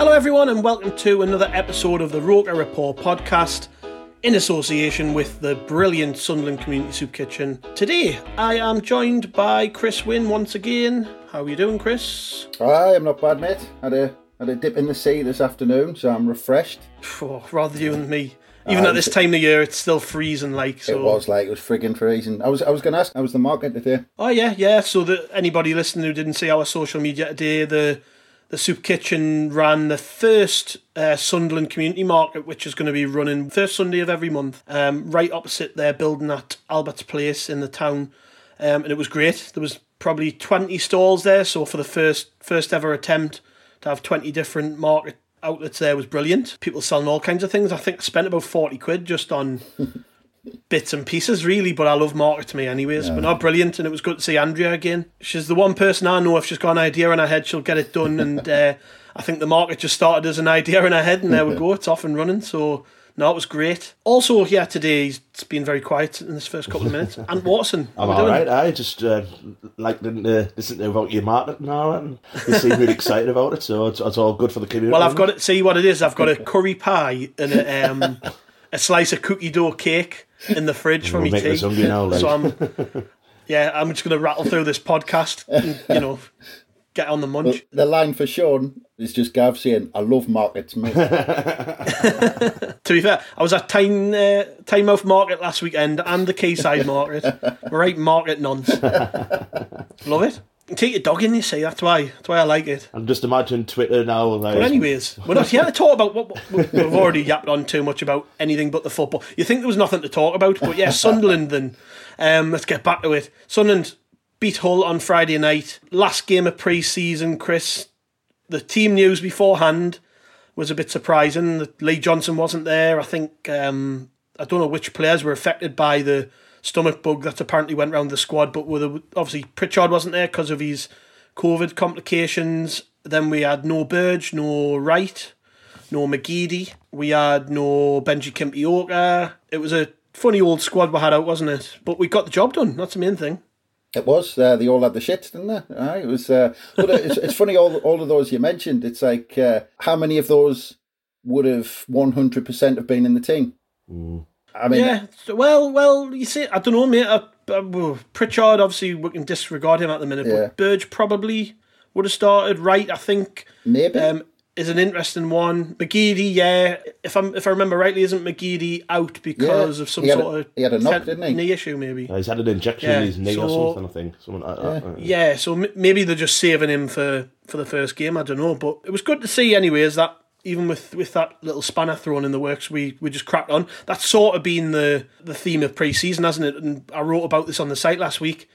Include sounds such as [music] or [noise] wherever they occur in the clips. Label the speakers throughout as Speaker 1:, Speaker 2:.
Speaker 1: Hello, everyone, and welcome to another episode of the Roker Report podcast in association with the brilliant Sunderland Community Soup Kitchen. Today, I am joined by Chris Wynn once again. How are you doing, Chris?
Speaker 2: Hi, I'm not bad, mate. Had a had a dip in the sea this afternoon, so I'm refreshed.
Speaker 1: Oh, rather you than me. Even at this time of year, it's still freezing. Like so.
Speaker 2: It was like it was frigging freezing. I was I was going to ask, how was the market today?
Speaker 1: Oh yeah, yeah. So that anybody listening who didn't see our social media today, the the soup kitchen ran the first uh, Sunderland community market, which is going to be running first Sunday of every month, um, right opposite their building at Albert's Place in the town, um, and it was great. There was probably twenty stalls there, so for the first first ever attempt to have twenty different market outlets there was brilliant. People selling all kinds of things. I think I spent about forty quid just on. [laughs] bits and pieces really but I love market to me anyways yeah. but not brilliant and it was good to see Andrea again she's the one person I know if she's got an idea in her head she'll get it done and [laughs] uh, I think the market just started as an idea in her head and there we go it's off and running so no, it was great. Also, here today, he's been very quiet in this first couple of minutes. [laughs] Ant Watson,
Speaker 3: I'm all right. I just uh, like to uh, listen about your market now, and you seem really excited about it. So it's, it's, all good for the community.
Speaker 1: Well, I've got to see what it is. I've got a [laughs] curry pie and a, um, a slice of cookie dough cake in the fridge for me tea.
Speaker 3: Now, like.
Speaker 1: So I'm, yeah, I'm just going to rattle through this podcast. And, you know, get on the munch. Well,
Speaker 2: the line for Sean is just Gav saying, "I love markets, mate." [laughs]
Speaker 1: to be fair, I was at Tyne uh, Tynemouth Market last weekend and the Quayside Market. [laughs] right, market nonce. love it. Take your dog in, you see. That's why. That's why I like it.
Speaker 3: I'm just imagining Twitter now. Like...
Speaker 1: But anyways, we're not here to talk about what, what we've already yapped on too much about anything but the football. You think there was nothing to talk about, but yeah, Sunderland. Then um, let's get back to it. Sunderland beat Hull on Friday night. Last game of pre-season, Chris. The team news beforehand was a bit surprising. Lee Johnson wasn't there. I think um, I don't know which players were affected by the stomach bug that apparently went around the squad. But with a, obviously Pritchard wasn't there because of his COVID complications. Then we had no Burge, no Wright, no McGeady. We had no Benji Kimpioka. It was a funny old squad we had out, wasn't it? But we got the job done. That's the main thing.
Speaker 2: It was. Uh, they all had the shit, didn't they? Uh, it was. Uh, but it's, it's funny. All all of those you mentioned. It's like uh, how many of those would have one hundred percent have been in the team?
Speaker 3: Mm.
Speaker 1: I mean, yeah. Well, well, you see, I don't know, mate. I, I, Pritchard, obviously, we can disregard him at the minute, yeah. but Burge probably would have started. Right, I think.
Speaker 2: Maybe.
Speaker 1: Um, is an interesting one. McGeady, yeah. If I'm if I remember rightly, isn't McGeady out because
Speaker 2: yeah.
Speaker 1: of some sort
Speaker 2: a,
Speaker 1: of
Speaker 2: he had a knock, didn't he?
Speaker 1: knee issue? Maybe
Speaker 3: yeah, he's had an injection yeah. in his knee so, or something. I think something like uh, uh,
Speaker 1: yeah.
Speaker 3: that.
Speaker 1: Yeah, so m- maybe they're just saving him for for the first game. I don't know, but it was good to see, anyways. That even with, with that little spanner thrown in the works, we, we just cracked on. That's sort of been the, the theme of pre season, hasn't it? And I wrote about this on the site last week.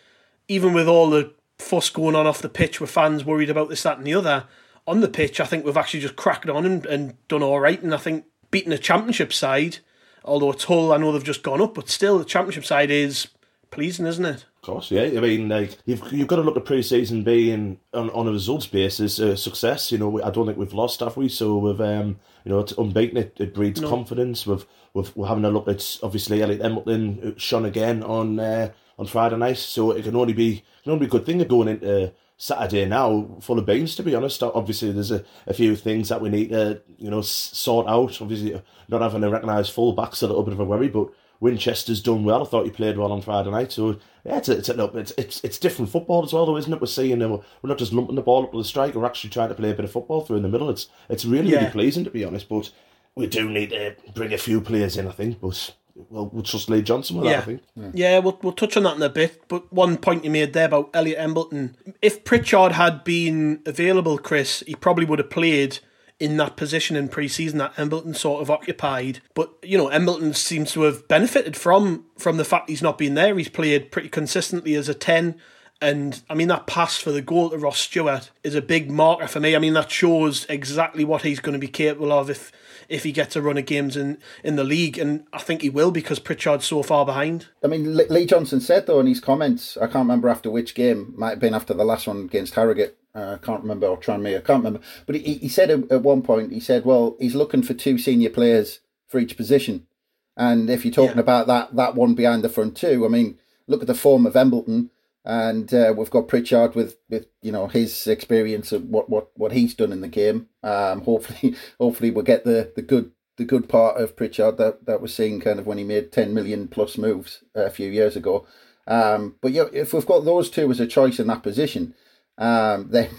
Speaker 1: Even with all the fuss going on off the pitch with fans worried about this, that, and the other, on the pitch, I think we've actually just cracked on and, and done all right. And I think beating a championship side, although it's Hull, I know they've just gone up, but still, the championship side is pleasing, isn't it?
Speaker 3: Of course, yeah. I mean, like you've you've got to look at pre-season being on, on a results basis a success. You know, I don't think we've lost, have we? So we've um, you know, it's unbeaten. It, it breeds no. confidence. We've, we've we're having a look at obviously Elliot Embleton shone again on uh, on Friday night. So it can only be can only be a good thing going into Saturday now full of beans. To be honest, obviously there's a, a few things that we need to you know sort out. Obviously, not having a recognised fullback's a little bit of a worry, but Winchester's done well. I thought he played well on Friday night. So yeah, it's it's it's it's, it's different football as well, though, isn't it? We're seeing uh, we're not just lumping the ball up to the strike. We're actually trying to play a bit of football through in the middle. It's it's really yeah. really pleasing to be honest. But we do need to bring a few players in, I think. But well, we'll trust Lee Johnson with
Speaker 1: yeah.
Speaker 3: that, I think.
Speaker 1: Yeah. yeah, we'll, we'll touch on that in a bit. But one point you made there about Elliot Embleton. If Pritchard had been available, Chris, he probably would have played in that position in pre-season that Embleton sort of occupied. But you know, Embleton seems to have benefited from from the fact he's not been there. He's played pretty consistently as a ten. And I mean, that pass for the goal to Ross Stewart is a big marker for me. I mean, that shows exactly what he's going to be capable of if if he gets a run of games in, in the league. And I think he will because Pritchard's so far behind.
Speaker 2: I mean, Lee Johnson said, though, in his comments, I can't remember after which game, might have been after the last one against Harrogate. Uh, I can't remember, or Tranmere, I can't remember. But he, he said at one point, he said, well, he's looking for two senior players for each position. And if you're talking yeah. about that that one behind the front two, I mean, look at the form of Embleton and uh, we've got Pritchard with, with you know his experience of what, what, what he's done in the game. Um, hopefully, [laughs] hopefully we'll get the, the good the good part of Pritchard that that was seen kind of when he made ten million plus moves a few years ago. Um, but yeah, if we've got those two as a choice in that position, um, then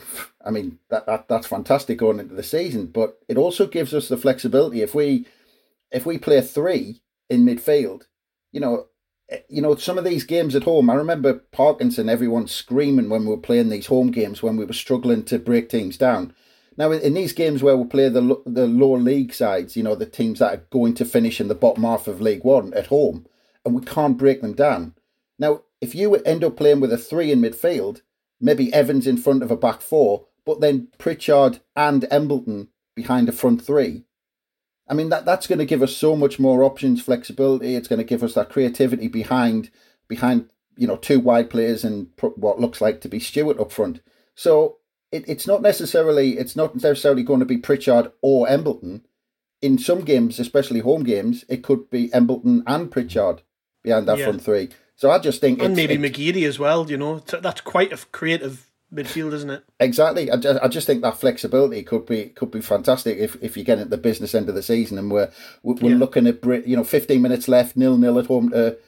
Speaker 2: I mean that, that that's fantastic going into the season. But it also gives us the flexibility if we if we play three in midfield, you know, you know, some of these games at home, I remember Parkinson, everyone screaming when we were playing these home games when we were struggling to break teams down. Now, in these games where we play the the lower league sides, you know, the teams that are going to finish in the bottom half of League One at home, and we can't break them down. Now, if you end up playing with a three in midfield, maybe Evans in front of a back four, but then Pritchard and Embleton behind a front three, I mean that that's going to give us so much more options, flexibility. It's going to give us that creativity behind behind you know two wide players and what looks like to be Stewart up front. So it, it's not necessarily it's not necessarily going to be Pritchard or Embleton. In some games, especially home games, it could be Embleton and Pritchard behind that yeah. front three. So I just think
Speaker 1: and maybe McGeady as well. You know, that's quite a creative midfield, isn't it?
Speaker 2: Exactly. I just, I just think that flexibility could be could be fantastic if, if you get at the business end of the season and we're we're yeah. looking at Brit. you know 15 minutes left, nil nil at home to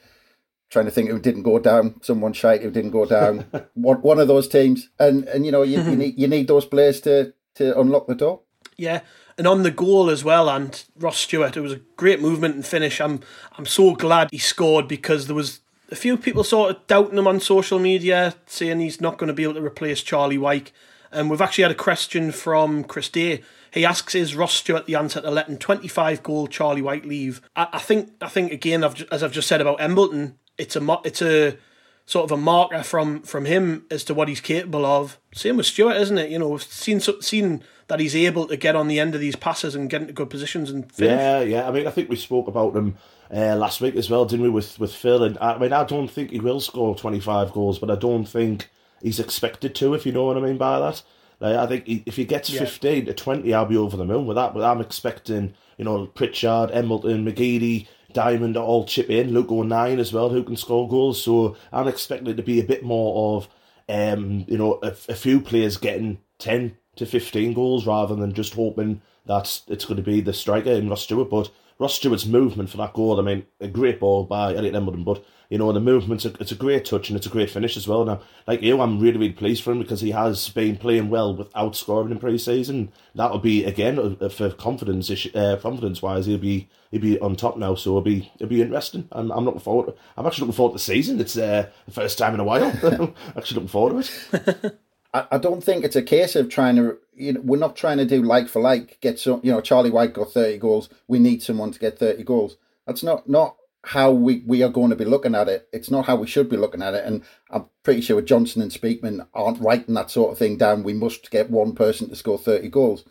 Speaker 2: trying to think who didn't go down, someone shite who didn't go down, [laughs] one one of those teams, and and you know you, you mm-hmm. need you need those players to to unlock the door.
Speaker 1: Yeah, and on the goal as well, and Ross Stewart, it was a great movement and finish. I'm I'm so glad he scored because there was a few people sort of doubting him on social media, saying he's not going to be able to replace Charlie Wyke. And we've actually had a question from Chris Day. He asks, "Is Ross Stewart the answer to letting 25 goal Charlie Wyke leave?" I, I think, I think again, I've, as I've just said about Embleton, it's a it's a sort of a marker from from him as to what he's capable of. Same with Stewart, isn't it? You know, we've seen seen that he's able to get on the end of these passes and get into good positions and finish.
Speaker 3: Yeah, yeah. I mean, I think we spoke about him uh, last week as well, didn't we? With with Phil, and I mean, I don't think he will score twenty five goals, but I don't think he's expected to. If you know what I mean by that. Like, I think he, if he gets yeah. fifteen to twenty, I'll be over the moon with that. But I'm expecting, you know, Pritchard, Embleton, McGeady, Diamond all chip in. Luke O'Nien as well, who can score goals. So I'm expecting it to be a bit more of, um, you know, a, a few players getting ten to fifteen goals rather than just hoping that it's going to be the striker in Ross Stewart. But Ross Stewart's movement for that goal, I mean, a great ball by Elliot Embleton, but you know the movement's a, it's a great touch and it's a great finish as well. Now, like you, I'm really really pleased for him because he has been playing well without scoring in pre-season. That'll be again for confidence uh, confidence wise, he'll be he'll be on top now, so it'll be it'll be interesting. I'm, I'm looking forward. To, I'm actually looking forward to the season. It's uh, the first time in a while. [laughs] I'm actually looking forward to
Speaker 2: it. [laughs] I, I don't think it's a case of trying to you know we're not trying to do like for like get some you know Charlie Wyke got 30 goals we need someone to get 30 goals. That's not not how we, we are going to be looking at it. It's not how we should be looking at it. And I'm pretty sure Johnson and Speakman aren't writing that sort of thing down. We must get one person to score 30 goals.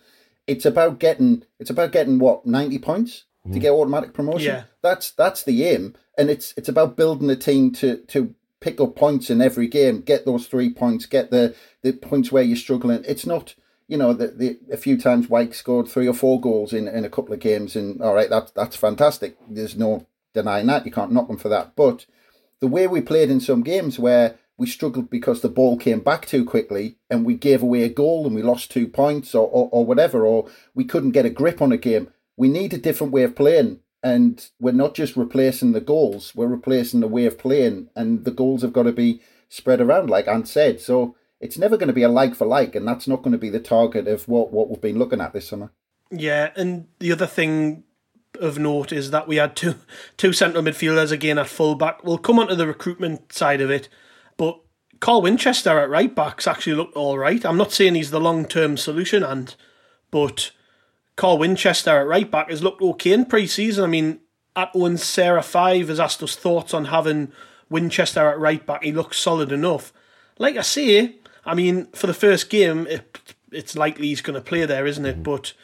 Speaker 2: It's about getting it's about getting what 90 points mm. to get automatic promotion?
Speaker 1: Yeah.
Speaker 2: that's that's the aim. And it's it's about building a team to to pick up points in every game, get those three points, get the, the points where you're struggling. It's not, you know, the, the a few times Wyke scored three or four goals in, in a couple of games, and all right, that's that's fantastic. There's no denying that. You can't knock them for that. But the way we played in some games where we struggled because the ball came back too quickly and we gave away a goal and we lost two points or, or, or whatever, or we couldn't get a grip on a game. We need a different way of playing And we're not just replacing the goals, we're replacing the way of playing, and the goals have got to be spread around, like Ant said. So it's never going to be a like for like, and that's not going to be the target of what, what we've been looking at this summer.
Speaker 1: Yeah, and the other thing of note is that we had two two central midfielders again at full back. We'll come on to the recruitment side of it, but Carl Winchester at right backs actually looked all right. I'm not saying he's the long term solution, and but Carl Winchester at right back has looked okay in pre season. I mean, at Owen Sarah five has asked us thoughts on having Winchester at right back. He looks solid enough. Like I say, I mean, for the first game, it, it's likely he's going to play there, isn't it? Mm. But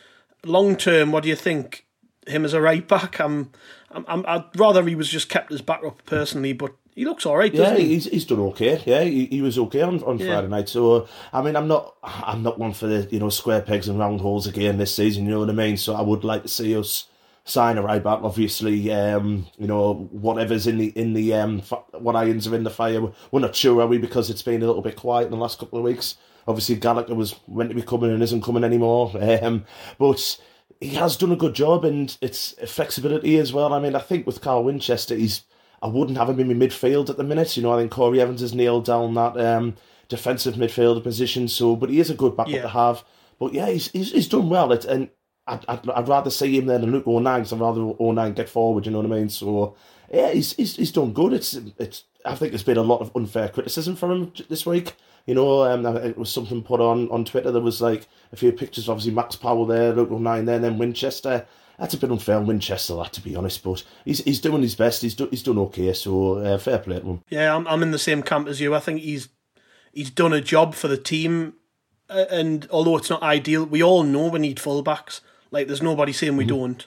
Speaker 1: long term, what do you think? Him as a right back, I'm, I'm, I'd rather he was just kept as backup personally, but he looks all right.
Speaker 3: Yeah,
Speaker 1: he?
Speaker 3: he's he's done okay. Yeah, he, he was okay on, on yeah. Friday night. So I mean, I'm not I'm not one for the you know square pegs and round holes again this season. You know what I mean? So I would like to see us sign a right back. Obviously, um, you know whatever's in the in the um, what irons are in the fire. We're not sure are we because it's been a little bit quiet in the last couple of weeks. Obviously, Gallagher was meant to be coming and isn't coming anymore. [laughs] Um, but he has done a good job, and it's flexibility as well. I mean, I think with Carl Winchester, he's I wouldn't have him in my midfield at the minute. You know, I think Corey Evans has nailed down that um, defensive midfielder position. So, but he is a good backup yeah. to have. But yeah, he's he's, he's done well. It, and I'd, I'd, I'd rather see him there than Luke O'Nien because I'd rather O'Nien get forward. You know what I mean? So yeah, he's he's, he's done good. It's it's. I think there's been a lot of unfair criticism from him this week. You know, um, it was something put on, on Twitter. There was like a few pictures, obviously Max Power there, Luke O'Nien there, and then Winchester. That's a bit unfair on Winchester, that to be honest, but he's he's doing his best. He's do, he's done okay, so uh, fair play to him.
Speaker 1: Yeah, I'm I'm in the same camp as you. I think he's he's done a job for the team, and although it's not ideal, we all know we need fullbacks. Like, there's nobody saying we mm-hmm. don't.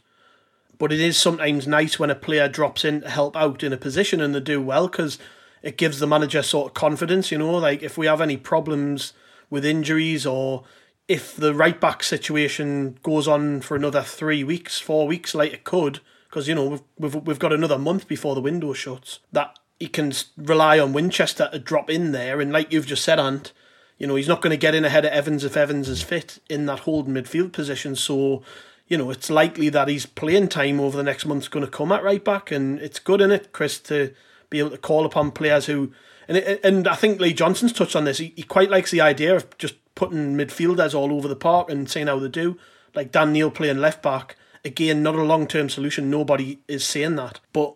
Speaker 1: But it is sometimes nice when a player drops in to help out in a position and they do well because it gives the manager sort of confidence, you know, like if we have any problems with injuries or if the right back situation goes on for another three weeks, four weeks, like it could, because you know we've, we've we've got another month before the window shuts. That he can rely on Winchester to drop in there, and like you've just said, Ant, you know he's not going to get in ahead of Evans if Evans is fit in that holding midfield position. So you know it's likely that his playing time over the next month's going to come at right back, and it's good in it, Chris, to be able to call upon players who. And, and I think Lee Johnson's touched on this. He, he quite likes the idea of just putting midfielders all over the park and seeing how they do. Like Dan Neil playing left back. Again, not a long term solution. Nobody is saying that. But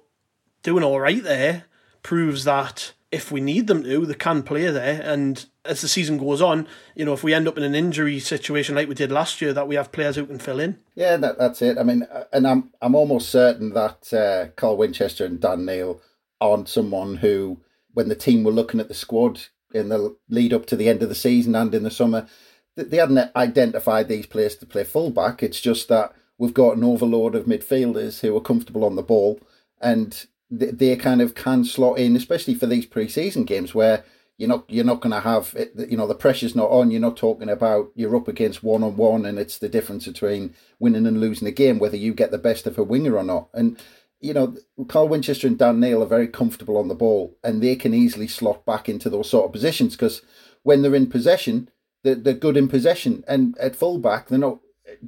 Speaker 1: doing all right there proves that if we need them to, they can play there. And as the season goes on, you know, if we end up in an injury situation like we did last year, that we have players who can fill in.
Speaker 2: Yeah, that, that's it. I mean, and I'm I'm almost certain that uh, Carl Winchester and Dan Neil aren't someone who, when the team were looking at the squad in the lead up to the end of the season and in the summer, they hadn't identified these players to play fullback. It's just that we've got an overload of midfielders who are comfortable on the ball and they kind of can slot in, especially for these pre-season games where you're not you're not going to have you know the pressure's not on. You're not talking about you're up against one on one, and it's the difference between winning and losing a game whether you get the best of a winger or not. And you know, Carl Winchester and Dan Neil are very comfortable on the ball and they can easily slot back into those sort of positions because when they're in possession, they're, they're good in possession. And at fullback, they're not,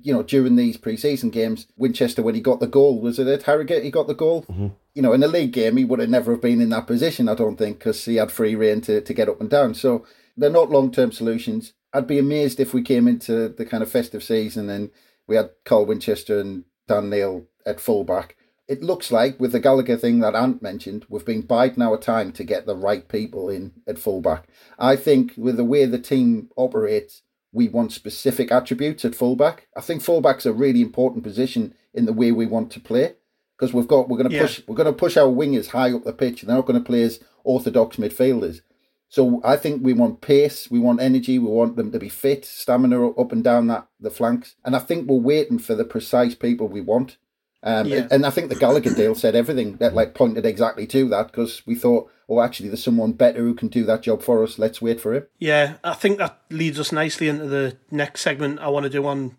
Speaker 2: you know, during these preseason games, Winchester, when he got the goal, was it at Harrogate he got the goal? Mm-hmm. You know, in a league game, he would have never have been in that position, I don't think, because he had free reign to, to get up and down. So they're not long term solutions. I'd be amazed if we came into the kind of festive season and we had Carl Winchester and Dan Neil at fullback it looks like with the Gallagher thing that Ant mentioned, we've been biding our time to get the right people in at fullback. I think with the way the team operates, we want specific attributes at fullback. I think fullback's a really important position in the way we want to play because we've got we're going to yeah. push we're going to push our wingers high up the pitch. They're not going to play as orthodox midfielders. So I think we want pace, we want energy, we want them to be fit, stamina up and down that the flanks, and I think we're waiting for the precise people we want. Um, yeah. And I think the Gallagher deal said everything that like pointed exactly to that because we thought, oh, actually, there's someone better who can do that job for us. Let's wait for him.
Speaker 1: Yeah, I think that leads us nicely into the next segment I want to do on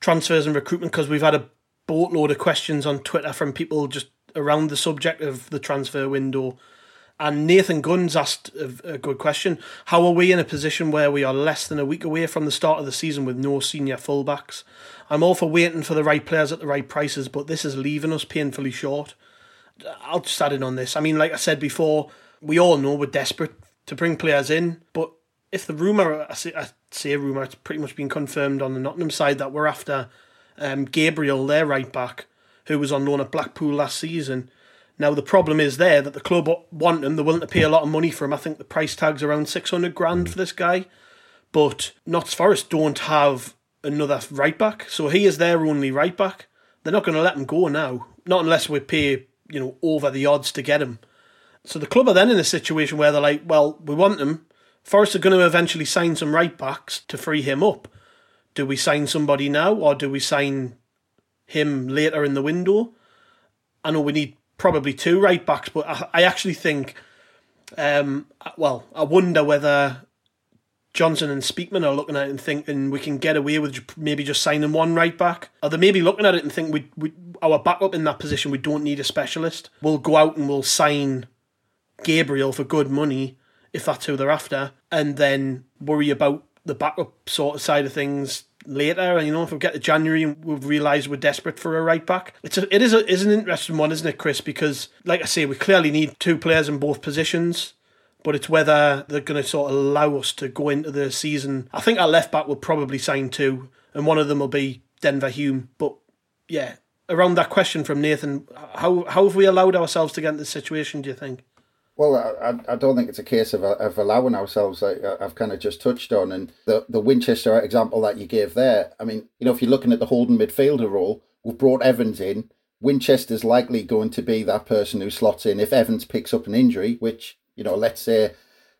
Speaker 1: transfers and recruitment because we've had a boatload of questions on Twitter from people just around the subject of the transfer window. And Nathan Gunn's asked a, a, good question. How are we in a position where we are less than a week away from the start of the season with no senior fullbacks? I'm all for waiting for the right players at the right prices, but this is leaving us painfully short. I'll just add in on this. I mean, like I said before, we all know we're desperate to bring players in, but if the rumour, I say, I say rumour, it's pretty much been confirmed on the Nottingham side that we're after um, Gabriel, their right back, who was on loan at Blackpool last season. Now the problem is there that the club want him. They're willing to pay a lot of money for him. I think the price tag's around six hundred grand for this guy, but Notts Forest don't have another right back, so he is their only right back. They're not going to let him go now, not unless we pay you know over the odds to get him. So the club are then in a situation where they're like, well, we want him, Forest are going to eventually sign some right backs to free him up. Do we sign somebody now or do we sign him later in the window? I know we need probably two right backs, but I, I actually think, um, well, I wonder whether Johnson and Speakman are looking at it and thinking we can get away with maybe just signing one right back. Or they maybe looking at it and think we, we our backup in that position, we don't need a specialist. We'll go out and we'll sign Gabriel for good money if that's who they're after, and then worry about the backup sort of side of things later. And you know, if we get to January and we've realised we're desperate for a right back, it's a, it is a, is an interesting one, isn't it, Chris? Because like I say, we clearly need two players in both positions. But it's whether they're going to sort of allow us to go into the season. I think our left back will probably sign two, and one of them will be Denver Hume. But yeah, around that question from Nathan, how how have we allowed ourselves to get into this situation? Do you think?
Speaker 2: Well, I, I don't think it's a case of, of allowing ourselves, like I've kind of just touched on. And the, the Winchester example that you gave there, I mean, you know, if you're looking at the holding midfielder role, we've brought Evans in. Winchester's likely going to be that person who slots in if Evans picks up an injury, which, you know, let's say,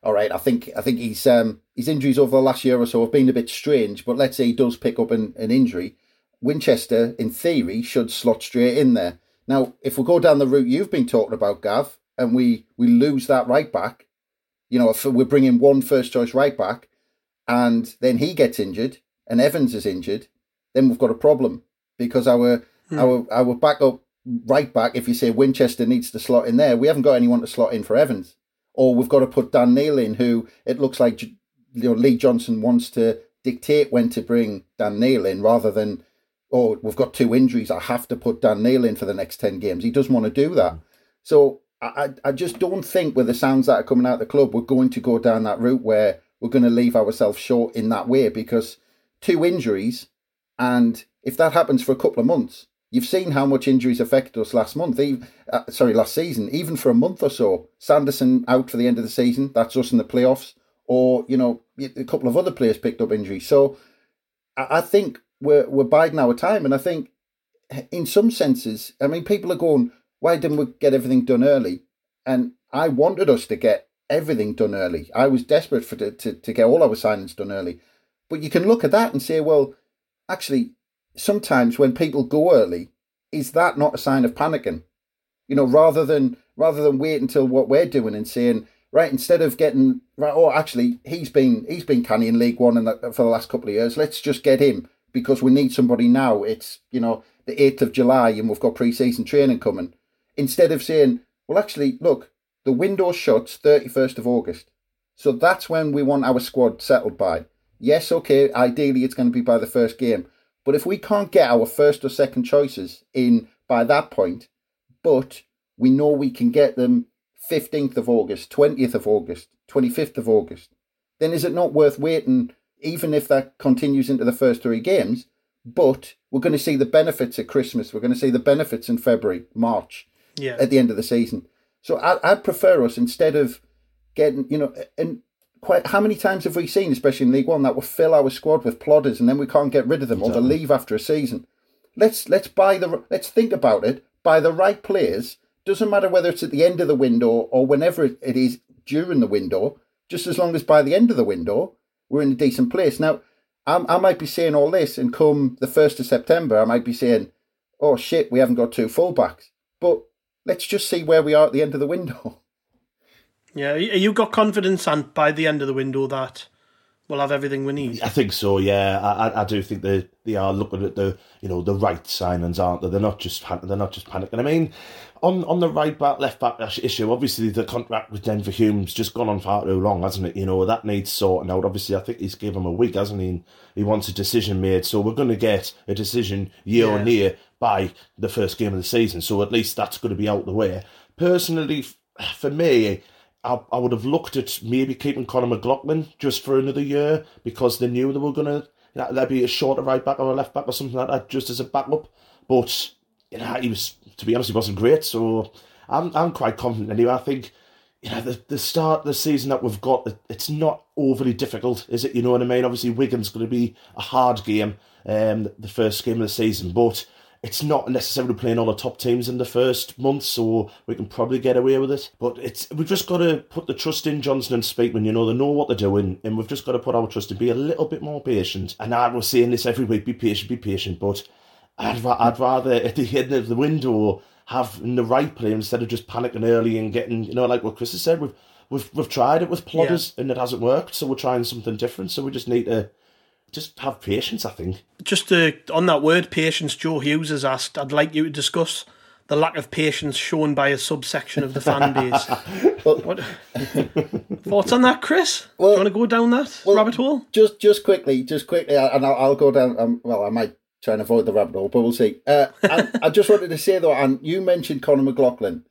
Speaker 2: all right, I think I think he's um his injuries over the last year or so have been a bit strange, but let's say he does pick up an, an injury. Winchester, in theory, should slot straight in there. Now, if we go down the route you've been talking about, Gav, and we we lose that right back, you know, if we're bringing one first choice right back, and then he gets injured and Evans is injured, then we've got a problem because our hmm. our our backup right back, if you say Winchester needs to slot in there, we haven't got anyone to slot in for Evans, or we've got to put Dan Neil in, who it looks like you know Lee Johnson wants to dictate when to bring Dan Neil in rather than. Oh, we've got two injuries. I have to put Dan Neil in for the next 10 games. He doesn't want to do that. So I, I just don't think with the sounds that are coming out of the club, we're going to go down that route where we're going to leave ourselves short in that way because two injuries, and if that happens for a couple of months, you've seen how much injuries affected us last month, even, uh, sorry, last season, even for a month or so. Sanderson out for the end of the season, that's us in the playoffs, or, you know, a couple of other players picked up injuries. So I, I think we're, we're biding our time, and I think in some senses, I mean, people are going, why didn't we get everything done early? And I wanted us to get everything done early. I was desperate for to, to, to get all our signings done early. But you can look at that and say, well, actually, sometimes when people go early, is that not a sign of panicking? You know, rather than rather than wait until what we're doing and saying, right, instead of getting right, oh, actually, he's been he's been canny in League One and for the last couple of years. Let's just get him because we need somebody now. It's you know the eighth of July and we've got pre-season training coming instead of saying, well, actually, look, the window shuts 31st of August. So that's when we want our squad settled by. Yes, okay, ideally it's going to be by the first game. But if we can't get our first or second choices in by that point, but we know we can get them 15th of August, 20th of August, 25th of August, then is it not worth waiting, even if that continues into the first three games? But we're going to see the benefits at Christmas. We're going to see the benefits in February, March
Speaker 1: yeah.
Speaker 2: at the end of the season. So I, I'd prefer us instead of getting, you know, and quite how many times have we seen, especially in League One, that will fill our squad with plodders and then we can't get rid of them exactly. or they leave after a season. Let's let's buy the let's think about it. Buy the right players. Doesn't matter whether it's at the end of the window or whenever it is during the window. Just as long as by the end of the window we're in a decent place. Now, I, I might be saying all this, and come the first of September, I might be saying, "Oh shit, we haven't got two fullbacks." But let's just see where we are at the end of the window. [laughs]
Speaker 1: Yeah, you got confidence, and by the end of the window, that we'll have everything we need.
Speaker 3: I think so. Yeah, I, I do think they they are looking at the you know the right signings, aren't they? They're not just they're not just panicking. I mean, on on the right back left back issue, obviously the contract with Denver Hume's just gone on far too long, hasn't it? You know that needs sorting out. Obviously, I think he's given him a week, hasn't he? He wants a decision made, so we're going to get a decision year yeah. on year by the first game of the season. So at least that's going to be out the way. Personally, for me, I, I would have looked at maybe keeping Conor McLaughlin just for another year because they knew they were going to, know, there'd be a shorter right back or a left back or something like that just as a backup. But, you know, he was, to be honest, he wasn't great. So I'm, I'm quite confident anyway. I think, you know, the, the start of the season that we've got, it's not overly difficult, is it? You know what I mean? Obviously, Wigan's going to be a hard game, um, the first game of the season, but it's not necessarily playing all the top teams in the first month, so we can probably get away with it. But it's we've just got to put the trust in Johnson and Speakman. You know, they know what they're doing, and we've just got to put our trust in, be a little bit more patient. And I was saying this every week: be patient, be patient. But I'd, I'd rather at the end of the window have the right play instead of just panicking early and getting, you know, like what Chris has said. We've we've we've tried it with plodders yeah. and it hasn't worked, so we're trying something different. So we just need to just have patience, I think.
Speaker 1: Just to, on that word, patience, Joe Hughes has asked, I'd like you to discuss the lack of patience shown by a subsection of the fan [laughs] base. well, what, thoughts on that, Chris? Well, Do you want to go down that well, rabbit hole?
Speaker 2: Just, just quickly, just quickly, and I'll, I'll go down. Um, well, I might try and avoid the rabbit hole, but we'll see. Uh, I just wanted to say though, and you mentioned Conor McLaughlin,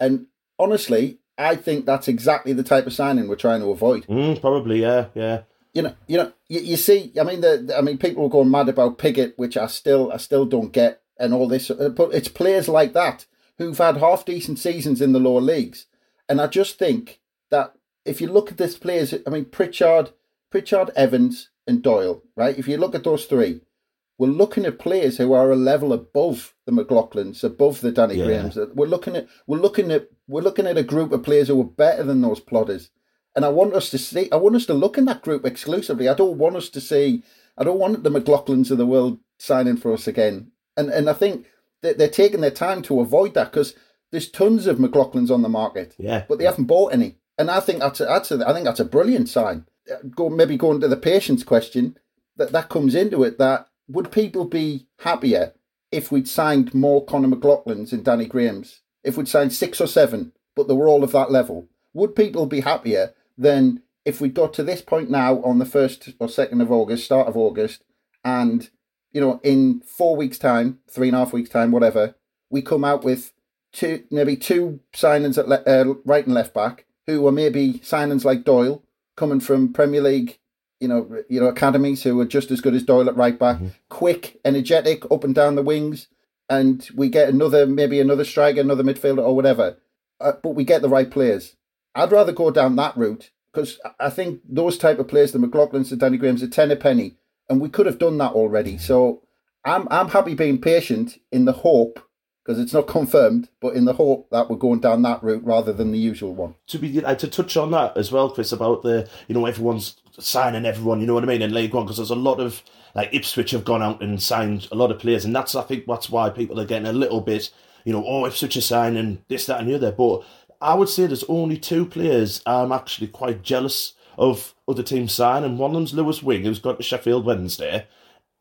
Speaker 2: and honestly, I think that's exactly the type of signing we're trying to avoid.
Speaker 3: Mm, probably, yeah, yeah
Speaker 2: you know, you know, you, you see, I mean, the, I mean, people are going mad about Pickett, which I still, I still don't get, and all this. Uh, but it's players like that who've had half decent seasons in the lower leagues, and I just think that if you look at this players, I mean, Pritchard, Pritchard, Evans, and Doyle, right? If you look at those three, we're looking at players who are a level above the McLaughlins, above the Danny yeah. Grahams. We're looking at, we're looking at, we're looking at a group of players who are better than those plodders. And I want us to see, I want us to look in that group exclusively. I don't want us to see, I don't want the McLaughlins of the world signing for us again. And and I think that they're taking their time to avoid that because there's tons of McLaughlins on the market.
Speaker 3: Yeah.
Speaker 2: But they haven't bought any. And I think that's a, that's a, I think that's a brilliant sign. Go maybe going to the patience question that that comes into it. That would people be happier if we'd signed more Conor McLaughlins and Danny Grahams? If we'd signed six or seven, but they were all of that level, would people be happier then if we got to this point now on the 1st or 2nd of August, start of August, and, you know, in four weeks' time, three and a half weeks' time, whatever, we come out with two, maybe two signings at le- uh, right and left back, who are maybe signings like Doyle, coming from Premier League, you know, you know, academies who are just as good as Doyle at right back, mm-hmm. quick, energetic, up and down the wings, and we get another, maybe another striker, another midfielder, or whatever. Uh, but we get the right players. I'd rather go down that route because I think those type of players, the McLaughlins, the Danny Grahams, a ten a penny, and we could have done that already. So I'm I'm happy being patient in the hope because it's not confirmed, but in the hope that we're going down that route rather than the usual one.
Speaker 3: To be uh, to touch on that as well, Chris, about the you know everyone's signing everyone, you know what I mean, in League One because there's a lot of like Ipswich have gone out and signed a lot of players, and that's I think that's why people are getting a little bit you know, oh, Ipswich are signing this, that, and the other. But I would say there's only two players I'm actually quite jealous of other teams signing. One of them's Lewis Wing, who's got to Sheffield Wednesday.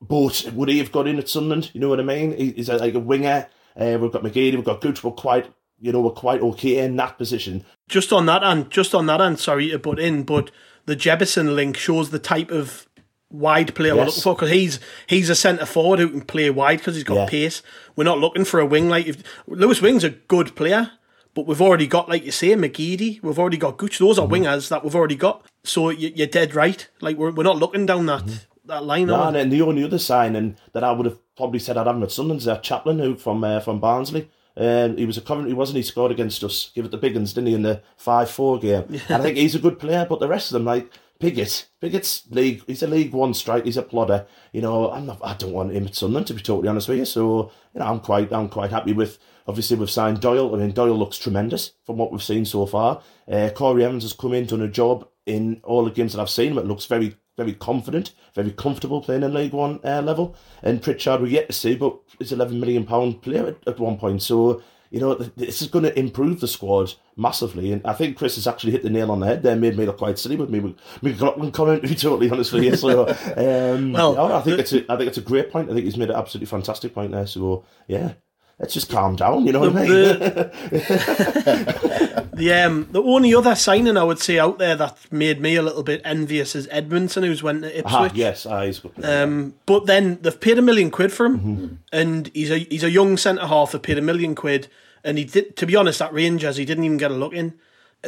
Speaker 3: But would he have got in at Sunderland? You know what I mean? He's like a winger. Uh, we've got McGeady, we've got Gooch, we're quite, you know, we're quite okay in that position.
Speaker 1: Just on that and just on that and sorry to butt in, but the Jebbison link shows the type of wide player yes. we're looking for because he's he's a centre forward who can play wide because he's got yeah. pace. We're not looking for a wing like if Lewis Wing's a good player, but we've already got, like you say, McGeady. We've already got Gooch. Those are mm-hmm. wingers that we've already got. So you, are dead right. Like we're, we're not looking down that mm-hmm. that line.
Speaker 3: No, and the only other signing that I would have probably said I'd have at Sunderland's that Chaplin, who from uh, from Barnsley. Um, he was a Coventry, wasn't he? Scored against us. Give it the big didn't he, in the five four game? [laughs] Yeah. And I think he's a good player, but the rest of them, like Pigott, Pigott's league. He's a League One strike. He's a plodder. You know, I'm not. I don't want him at Sunderland to be totally honest with you. So you know, I'm quite. I'm quite happy with Obviously, we've signed Doyle. I mean, Doyle looks tremendous from what we've seen so far. Uh, Corey Evans has come in, done a job in all the games that I've seen, but looks very, very confident, very comfortable playing in League One uh, level. And Pritchard, we're yet to see, but he's £11 million player at, at one point. So, you know, this is going to improve the squad massively. And I think Chris has actually hit the nail on the head there, made me look quite silly with me. Me McLaughlin comment, [laughs] to be totally honest with you. So, [laughs] um, well, I think, it's a, I think it's a great point. I think he's made an absolutely fantastic point there. So, yeah, let's just calm down, you know what I mean?
Speaker 1: The, the, um, the only other signing I would say out there that made me a little bit envious is Edmundson, who's went to Ipswich.
Speaker 3: Yes, ah, he's good.
Speaker 1: Um, but then they've paid a million quid for him, mm-hmm. and he's a he's a young centre half. They paid a million quid, and he did. To be honest, at Rangers, he didn't even get a look in.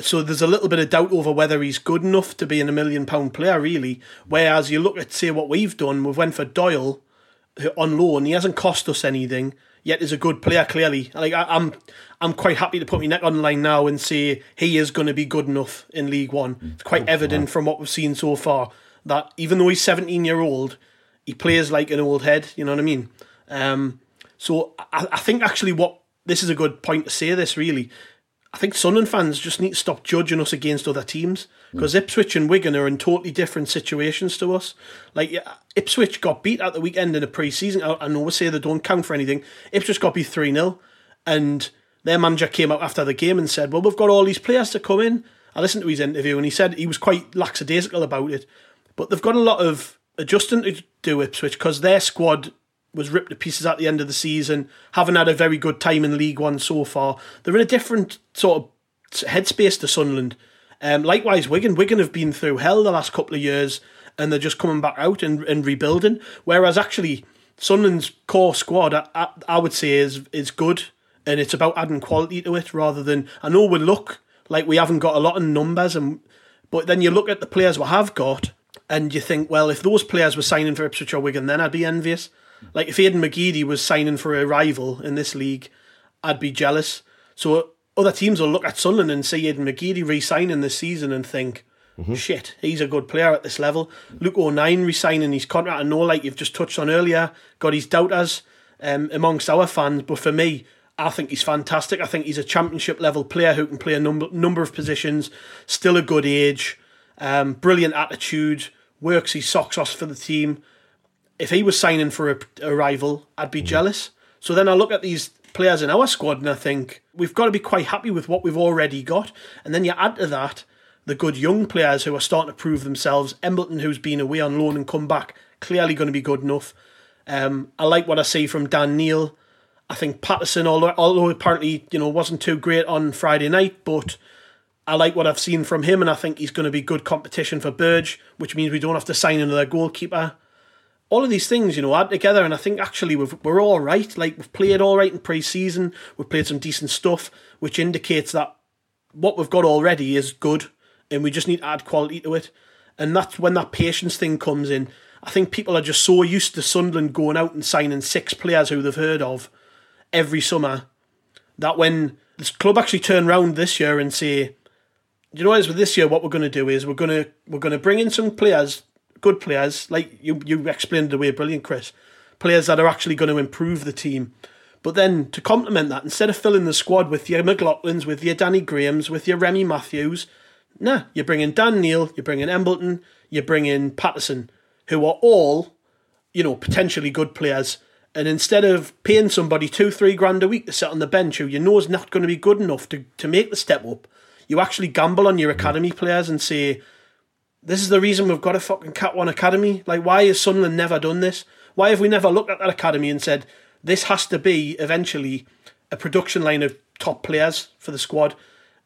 Speaker 1: So there's a little bit of doubt over whether he's good enough to be in a million pound player, really. Whereas you look at say what we've done, we've went for Doyle on loan. He hasn't cost us anything yet is a good player. Clearly, like I, am I'm, I'm quite happy to put my neck on the line now and say he is going to be good enough in League One. It's quite evident from what we've seen so far that even though he's 17 year old, he plays like an old head. You know what I mean? Um, so I, I think actually what this is a good point to say this really. I think Sunderland fans just need to stop judging us against other teams because mm. Ipswich and Wigan are in totally different situations to us. Like Ipswich got beat at the weekend in a pre-season. I, I know we say they don't count for anything. Ipswich got beat three 0 and their manager came out after the game and said, "Well, we've got all these players to come in." I listened to his interview and he said he was quite lackadaisical about it, but they've got a lot of adjusting to do Ipswich because their squad was ripped to pieces at the end of the season, haven't had a very good time in League One so far. They're in a different sort of headspace to Sunderland. Um, likewise, Wigan. Wigan have been through hell the last couple of years, and they're just coming back out and, and rebuilding. Whereas actually, Sunderland's core squad, I, I, would say, is is good, and it's about adding quality to it rather than. I know we look like we haven't got a lot of numbers, and but then you look at the players we have got, and you think, well, if those players were signing for Ipswich or Wigan, then I'd be envious. Like if Aiden McGeady was signing for a rival in this league, I'd be jealous. So other teams will look at Sunderland and see Aiden McGeady re-signing this season and think, mm-hmm. shit, he's a good player at this level. Luke O'Nien re-signing his contract. I know, like you've just touched on earlier, got his doubters um, amongst our fans, but for me, I think he's fantastic. I think he's a championship level player who can play a number number of positions, still a good age, um, brilliant attitude, works his socks off for the team if he was signing for a, a rival, I'd be mm. jealous. So then I look at these players in our squad and I think we've got to be quite happy with what we've already got. And then you add to that the good young players who are starting to prove themselves. Embleton, who's been away on loan and come back, clearly going to be good enough. Um, I like what I see from Dan Neil. I think Patterson, although, although apparently you know wasn't too great on Friday night, but I like what I've seen from him, and I think he's going to be good competition for Burge, which means we don't have to sign another goalkeeper all of these things, you know, add together, and I think actually we are all right. Like we've played all right in pre-season, we've played some decent stuff, which indicates that what we've got already is good, and we just need to add quality to it. And that's when that patience thing comes in. I think people are just so used to Sunderland going out and signing six players who they've heard of every summer that when this club actually turn round this year and say, you know, as with this year, what we're going to do is we're going to we're going to bring in some players good players, like you you explained the way brilliant, Chris. Players that are actually going to improve the team. But then to complement that, instead of filling the squad with your McLaughlins, with your Danny Grahams, with your Remi Matthews, nah, you bring in Dan Neil, you bring in Embleton, you bring in Patterson, who are all, you know, potentially good players. And instead of paying somebody two, three grand a week to sit on the bench who you know is not going to be good enough to, to make the step up, you actually gamble on your academy players and say, this is the reason we've got a fucking Cat 1 Academy. Like, why has Sunderland never done this? Why have we never looked at that academy and said, this has to be eventually a production line of top players for the squad?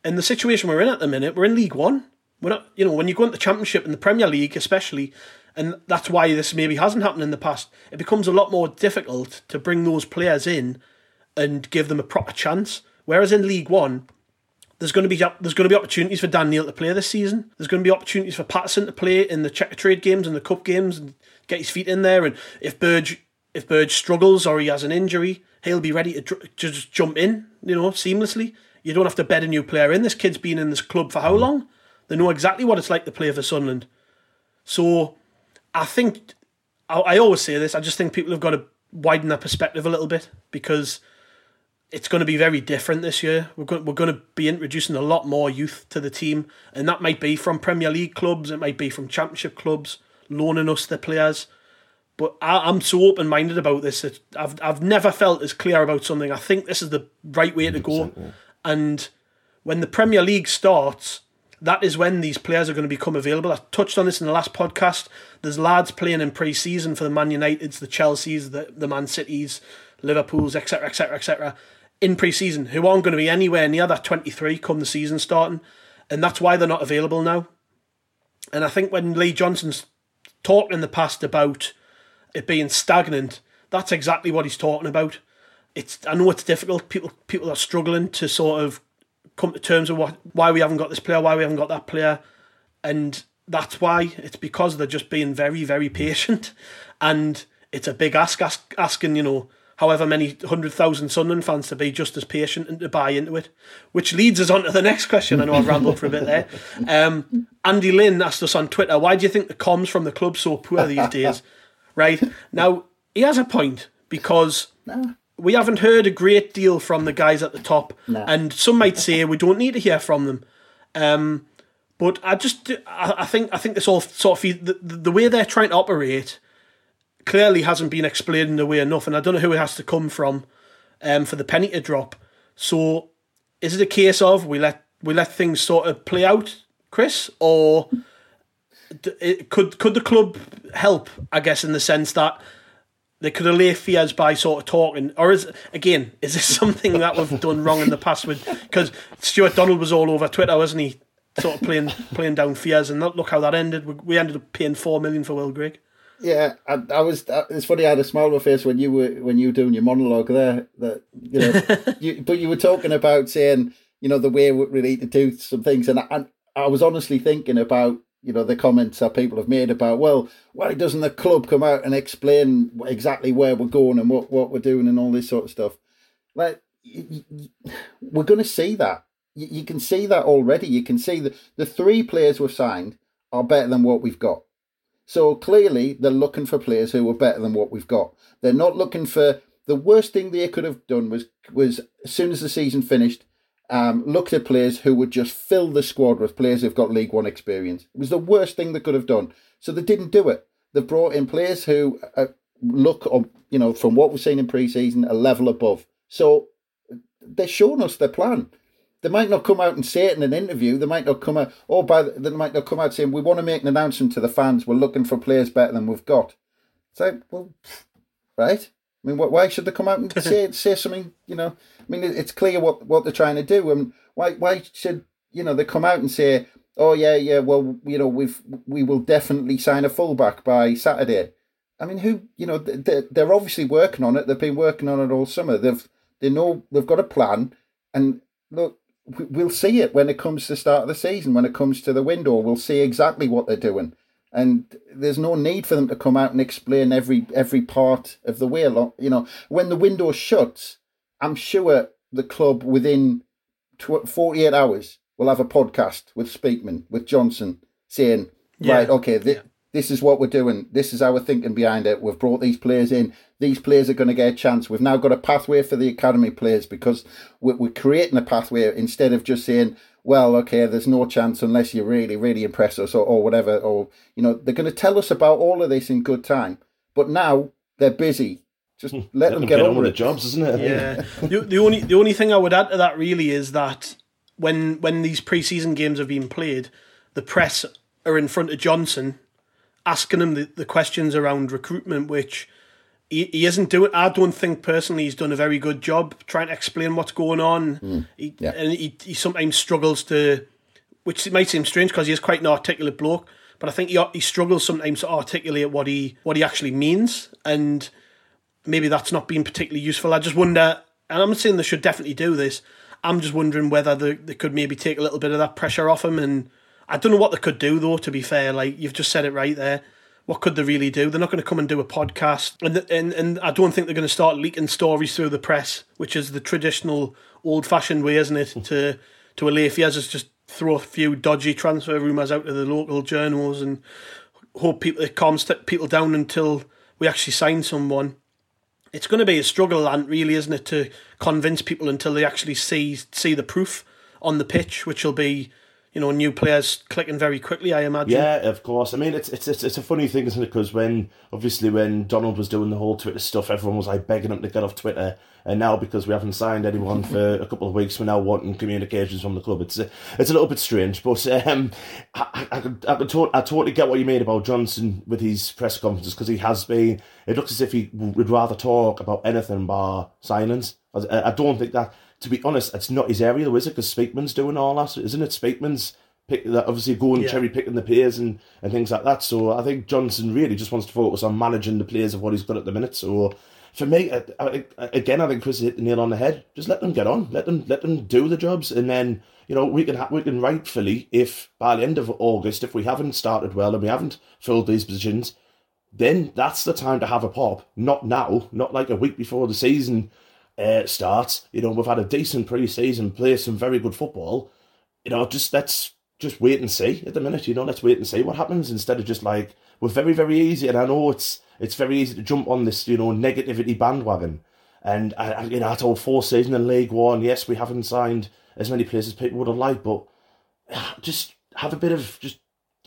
Speaker 1: And the situation we're in at the minute, we're in League One. We're not, you know, when you go into the Championship and the Premier League, especially, and that's why this maybe hasn't happened in the past, it becomes a lot more difficult to bring those players in and give them a proper chance. Whereas in League One, there's going to be there's going to be opportunities for Dan Neil to play this season. There's going to be opportunities for Patterson to play in the Checkatrade games and the cup games and get his feet in there. And if Burge if Burge struggles or he has an injury, he'll be ready to, to just jump in, you know, seamlessly. You don't have to bed a new player in. This kid's been in this club for how long? They know exactly what it's like to play for Sunderland. So I think I, I always say this. I just think people have got to widen their perspective a little bit because it's going to be very different this year. We're going, we're going to be introducing a lot more youth to the team, and that might be from Premier League clubs, it might be from Championship clubs, loaning us the players. But I, am so open minded about this that I've I've never felt as clear about something. I think this is the right way to go. Yeah. And when the Premier League starts, that is when these players are going to become available. I touched on this in the last podcast. There's lads playing in pre-season for the Man Uniteds, the Chelseas, the, the Man Cities, Liverpools, etc., etc., etc., in pre-season who aren't going to be anywhere near that 23 come the season starting, and that's why they're not available now. And I think when Lee Johnson's talked in the past about it being stagnant, that's exactly what he's talking about. It's I know it's difficult. People people are struggling to sort of come to terms with what why we haven't got this player, why we haven't got that player, and that's why it's because they're just being very very patient, [laughs] and it's a big ask, ask asking you know however many hundred thousand Sunderland fans to be just as patient and to buy into it. Which leads us on to the next question. I know I've rambled for a bit there. Um, Andy Lynn asked us on Twitter, why do you think the comms from the club so poor these days? [laughs] right now, he has a point because we haven't heard a great deal from the guys at the top, no. and some might say we don't need to hear from them. Um, but I just, I, I, think, I think this all sort of the, the way they're trying to operate clearly hasn't been explained in a way enough, and I don't know who it has to come from um, for the penny to drop. So, is it a case of we let we let things sort of play out, Chris, or could could the club help? I guess in the sense that they could allay fears by sort of talking, or is again is this [laughs] something that we've done wrong in the past? With because Stuart Donald was all over Twitter, wasn't he? Sort of playing playing down fears, and look how that ended. We ended up paying four million for Will Grigg.
Speaker 2: Yeah, I, I was. It's funny. I had a smile on my face when you were when you were doing your monologue there. That you know, [laughs] you, but you were talking about saying you know the way we really need to do some things, and I, I was honestly thinking about you know the comments that people have made about well why doesn't the club come out and explain exactly where we're going and what, what we're doing and all this sort of stuff like we're going to see that you, can see that already you can see that the three players we've signed are better than what we've got so clearly they're looking for players who are better than what we've got they're not looking for the worst thing they could have done was was as soon as the season finished um, looked at players who would just fill the squad with players who've got League One experience. It was the worst thing they could have done. So they didn't do it. They brought in players who uh, look, you know, from what we've seen in pre-season, a level above. So they're showing us their plan. They might not come out and say it in an interview. They might not come out, or by the, they might not come out saying, "We want to make an announcement to the fans. We're looking for players better than we've got." It's like, well, right? I mean, why should they come out and [laughs] say say something? You know, I mean, it's clear what, what they're trying to do. And why why should you know they come out and say, oh yeah yeah, well you know we've we will definitely sign a fullback by Saturday. I mean, who you know they're, they're obviously working on it. They've been working on it all summer. They've they know they've got a plan, and look, we'll see it when it comes to the start of the season. When it comes to the window, we'll see exactly what they're doing and there's no need for them to come out and explain every every part of the way. You know, when the window shuts, I'm sure the club within 48 hours will have a podcast with Speakman, with Johnson, saying, yeah. right, okay, th- yeah. This is what we're doing. This is our thinking behind it. We've brought these players in. These players are going to get a chance. We've now got a pathway for the academy players because we're, we're creating a pathway instead of just saying, well, okay, there's no chance unless you really, really impress us or, or whatever. Or, you know, they're going to tell us about all of this in good time. But now they're busy. Just hmm. let, let them, them, get, get on with
Speaker 3: the jobs, isn't it?
Speaker 1: Yeah. [laughs] the, the only the only thing I would add to that really is that when when these preseason games have been played, the press are in front of Johnson, asking him the, the questions around recruitment, which he, he isn't doing. I don't think personally he's done a very good job trying to explain what's going on. Mm, he, yeah. And he, he sometimes struggles to, which might seem strange because he is quite an articulate bloke, but I think he he struggles sometimes to articulate what he what he actually means, and maybe that's not been particularly useful. I just wonder, and I'm not saying they should definitely do this. I'm just wondering whether they, they could maybe take a little bit of that pressure off him and. I don't know what they could do though. To be fair, like you've just said it right there what could they really do? They're not going to come and do a podcast, and and and I don't think they're going to start leaking stories through the press, which is the traditional old-fashioned way, isn't it? To to allay fears is just throw a few dodgy transfer rumours out to the local journals and hope people it calms people down until we actually sign someone. It's going to be a struggle, and really, isn't it, to convince people until they actually see see the proof on the pitch, which will be you know new players clicking very quickly. I imagine.
Speaker 3: Yeah, of course. I mean, it's it's it's, it's a funny thing, isn't it? Because when obviously when Donald was doing the whole Twitter stuff, everyone was like begging him to get off Twitter, and now because we haven't signed anyone for a couple of weeks, we're now wanting communications from the club. It's a, it's a little bit strange, but um, I, I, could, I, could to- I totally get what you made about Johnson with his press conferences because he has been. It looks as if he would rather talk about anything bar silence. I, I don't think that. To be honest, it's not his area, though, is it? Because Speakman's doing all that, isn't it? Speakman's pick that obviously going
Speaker 1: Yeah.
Speaker 3: cherry picking the players and, and things like that. So I think Johnson really just wants to focus on managing the players of what he's got at the minute. So for me, I, I, again, I think Chris hit the nail on the head. Just let them get on, let them let them do the jobs, and then you know we can ha- we can rightfully, if by the end of August, if we haven't started well and we haven't filled these positions, then that's the time to have a pop. Not now, not like a week before the season uh, starts. You know, we've had a decent pre-season, play some very good football. You know, just let's just wait and see at the minute. You know, let's wait and see what happens instead of just like we're very very easy. And I know it's it's very easy to jump on this you know negativity bandwagon. And I, I- you know, I told four season in League One. Yes, we haven't signed as many players as people would have liked, but ah, just have a bit of just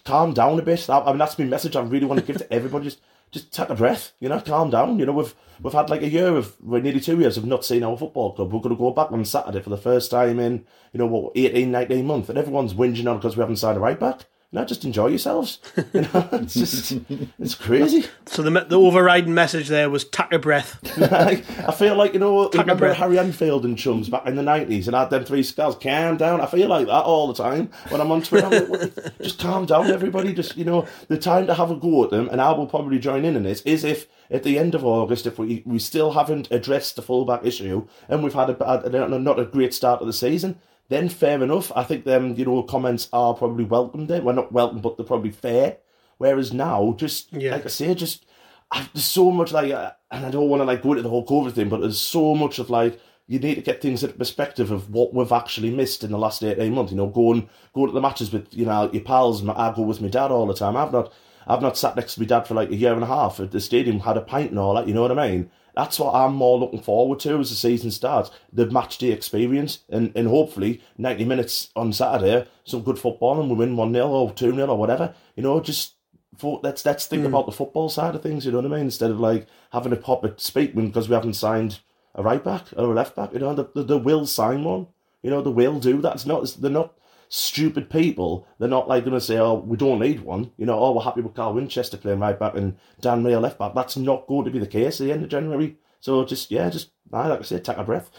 Speaker 3: calm down a bit. That, I mean, that's my message. I really want to give to everybody. Just, just take a breath. You know, calm down. You know, we've we've had like a year of, well, nearly two years of not seeing our football club. We're to go back on Saturday for the first time in, you know, what 18, 19 months, and everyone's whinging on because we haven't signed a right back. You know, just enjoy yourselves. [laughs] You know, it's just, it's crazy. [laughs]
Speaker 1: So the the overriding message there was take a breath.
Speaker 3: I I feel like, you know,
Speaker 1: a
Speaker 3: remember. Harry Enfield and Chums back in the 90s and had them three scars, calm down. I feel like that all the time when I'm on Twitter. I'm like, just calm down, everybody. Just, you know, the time to have a go at them, and I will probably join in in this, is if at the end of August, if we we still haven't addressed the fullback issue and we've had a, bad, a, not a great start of the season, then fair enough. I think them, you know, comments are probably welcomed. Well, not welcome, but they're probably fair. Whereas now, just
Speaker 1: Yeah.
Speaker 3: like I say, just I, there's so much like, uh, and I don't want to like go into the whole COVID thing, but there's so much of like you need to get things into perspective of what we've actually missed in the last eighteen months. You know, going going to the matches with you know your pals. I go with my dad all the time. I've not I've not sat next to my dad for like a year and a half at the stadium, had a pint and all that. You know what I mean? That's what I'm more looking forward to as the season starts. The match day experience, and, and hopefully 90 minutes on Saturday, some good football, and we win 1 0 or 2 0 or whatever. You know, just fo- let's let's think hmm. about the football side of things. You know what I mean? Instead of like having a pop at Speakman because we haven't signed a right back or a left back. You know, the, the, the will sign one. You know, they will do that. It's not. They're not stupid people. They're not like going to say, "Oh, we don't need one." You know, "Oh, we're happy with Carl Winchester playing right back and Dan Mayer left back." That's not going to be the case at the end of January. So just yeah, just I like I said, take a breath.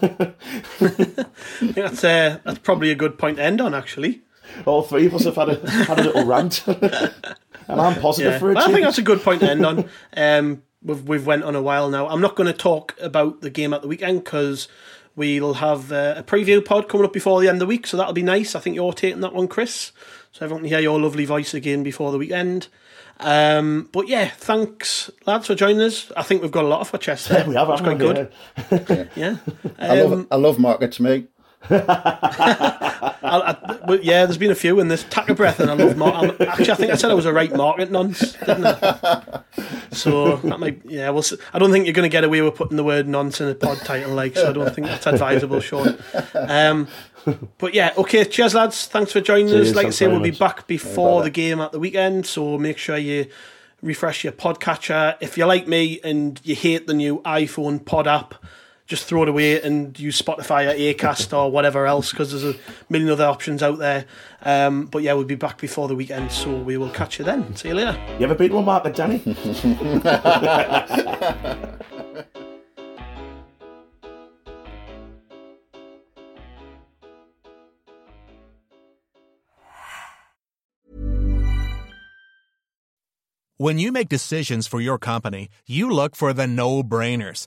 Speaker 3: [laughs]
Speaker 1: That's uh, that's probably a good point to end on, actually.
Speaker 3: All three of us have had a had a little rant, [laughs] and I'm positive
Speaker 1: Yeah,
Speaker 3: for it.
Speaker 1: Well, I think that's a good point to end on. [laughs] Um, we've we've went on a while now. I'm not going to talk about the game at the weekend because we'll have uh, a preview pod coming up before the end of the week, so that'll be nice. I think you're taking that one, Chris, so everyone can hear your lovely voice again before the weekend. Um, but yeah, thanks lads for joining us. I think we've got a lot off our chest [laughs] there.
Speaker 3: we have.
Speaker 1: It's quite
Speaker 3: haven't we?
Speaker 1: good. Yeah.
Speaker 2: I
Speaker 1: Um,
Speaker 2: love I love markets, mate. [laughs]
Speaker 1: I, I, but yeah, there's been a few in this. Take a breath, and I love. Mar- I'm, actually, I think I said I was a right market nonce, didn't I? So that might. Yeah, well, I don't think you're going to get away with putting the word nonce in a pod title, like. So I don't think that's advisable, Sean. Um, but yeah, okay. Cheers, lads. Thanks for joining
Speaker 3: Cheers,
Speaker 1: us. Like I say, we'll be
Speaker 3: much.
Speaker 1: back before the game at the weekend. So make sure you refresh your podcatcher. If you're like me and you hate the new iPhone pod app, just throw it away and use Spotify or Acast or whatever else because there's a million other options out there. Um, but yeah, we'll be back before the weekend, so we will catch you then. See you later.
Speaker 3: You ever beat one a market, Danny? [laughs]
Speaker 4: When you make decisions for your company, you look for the no brainers.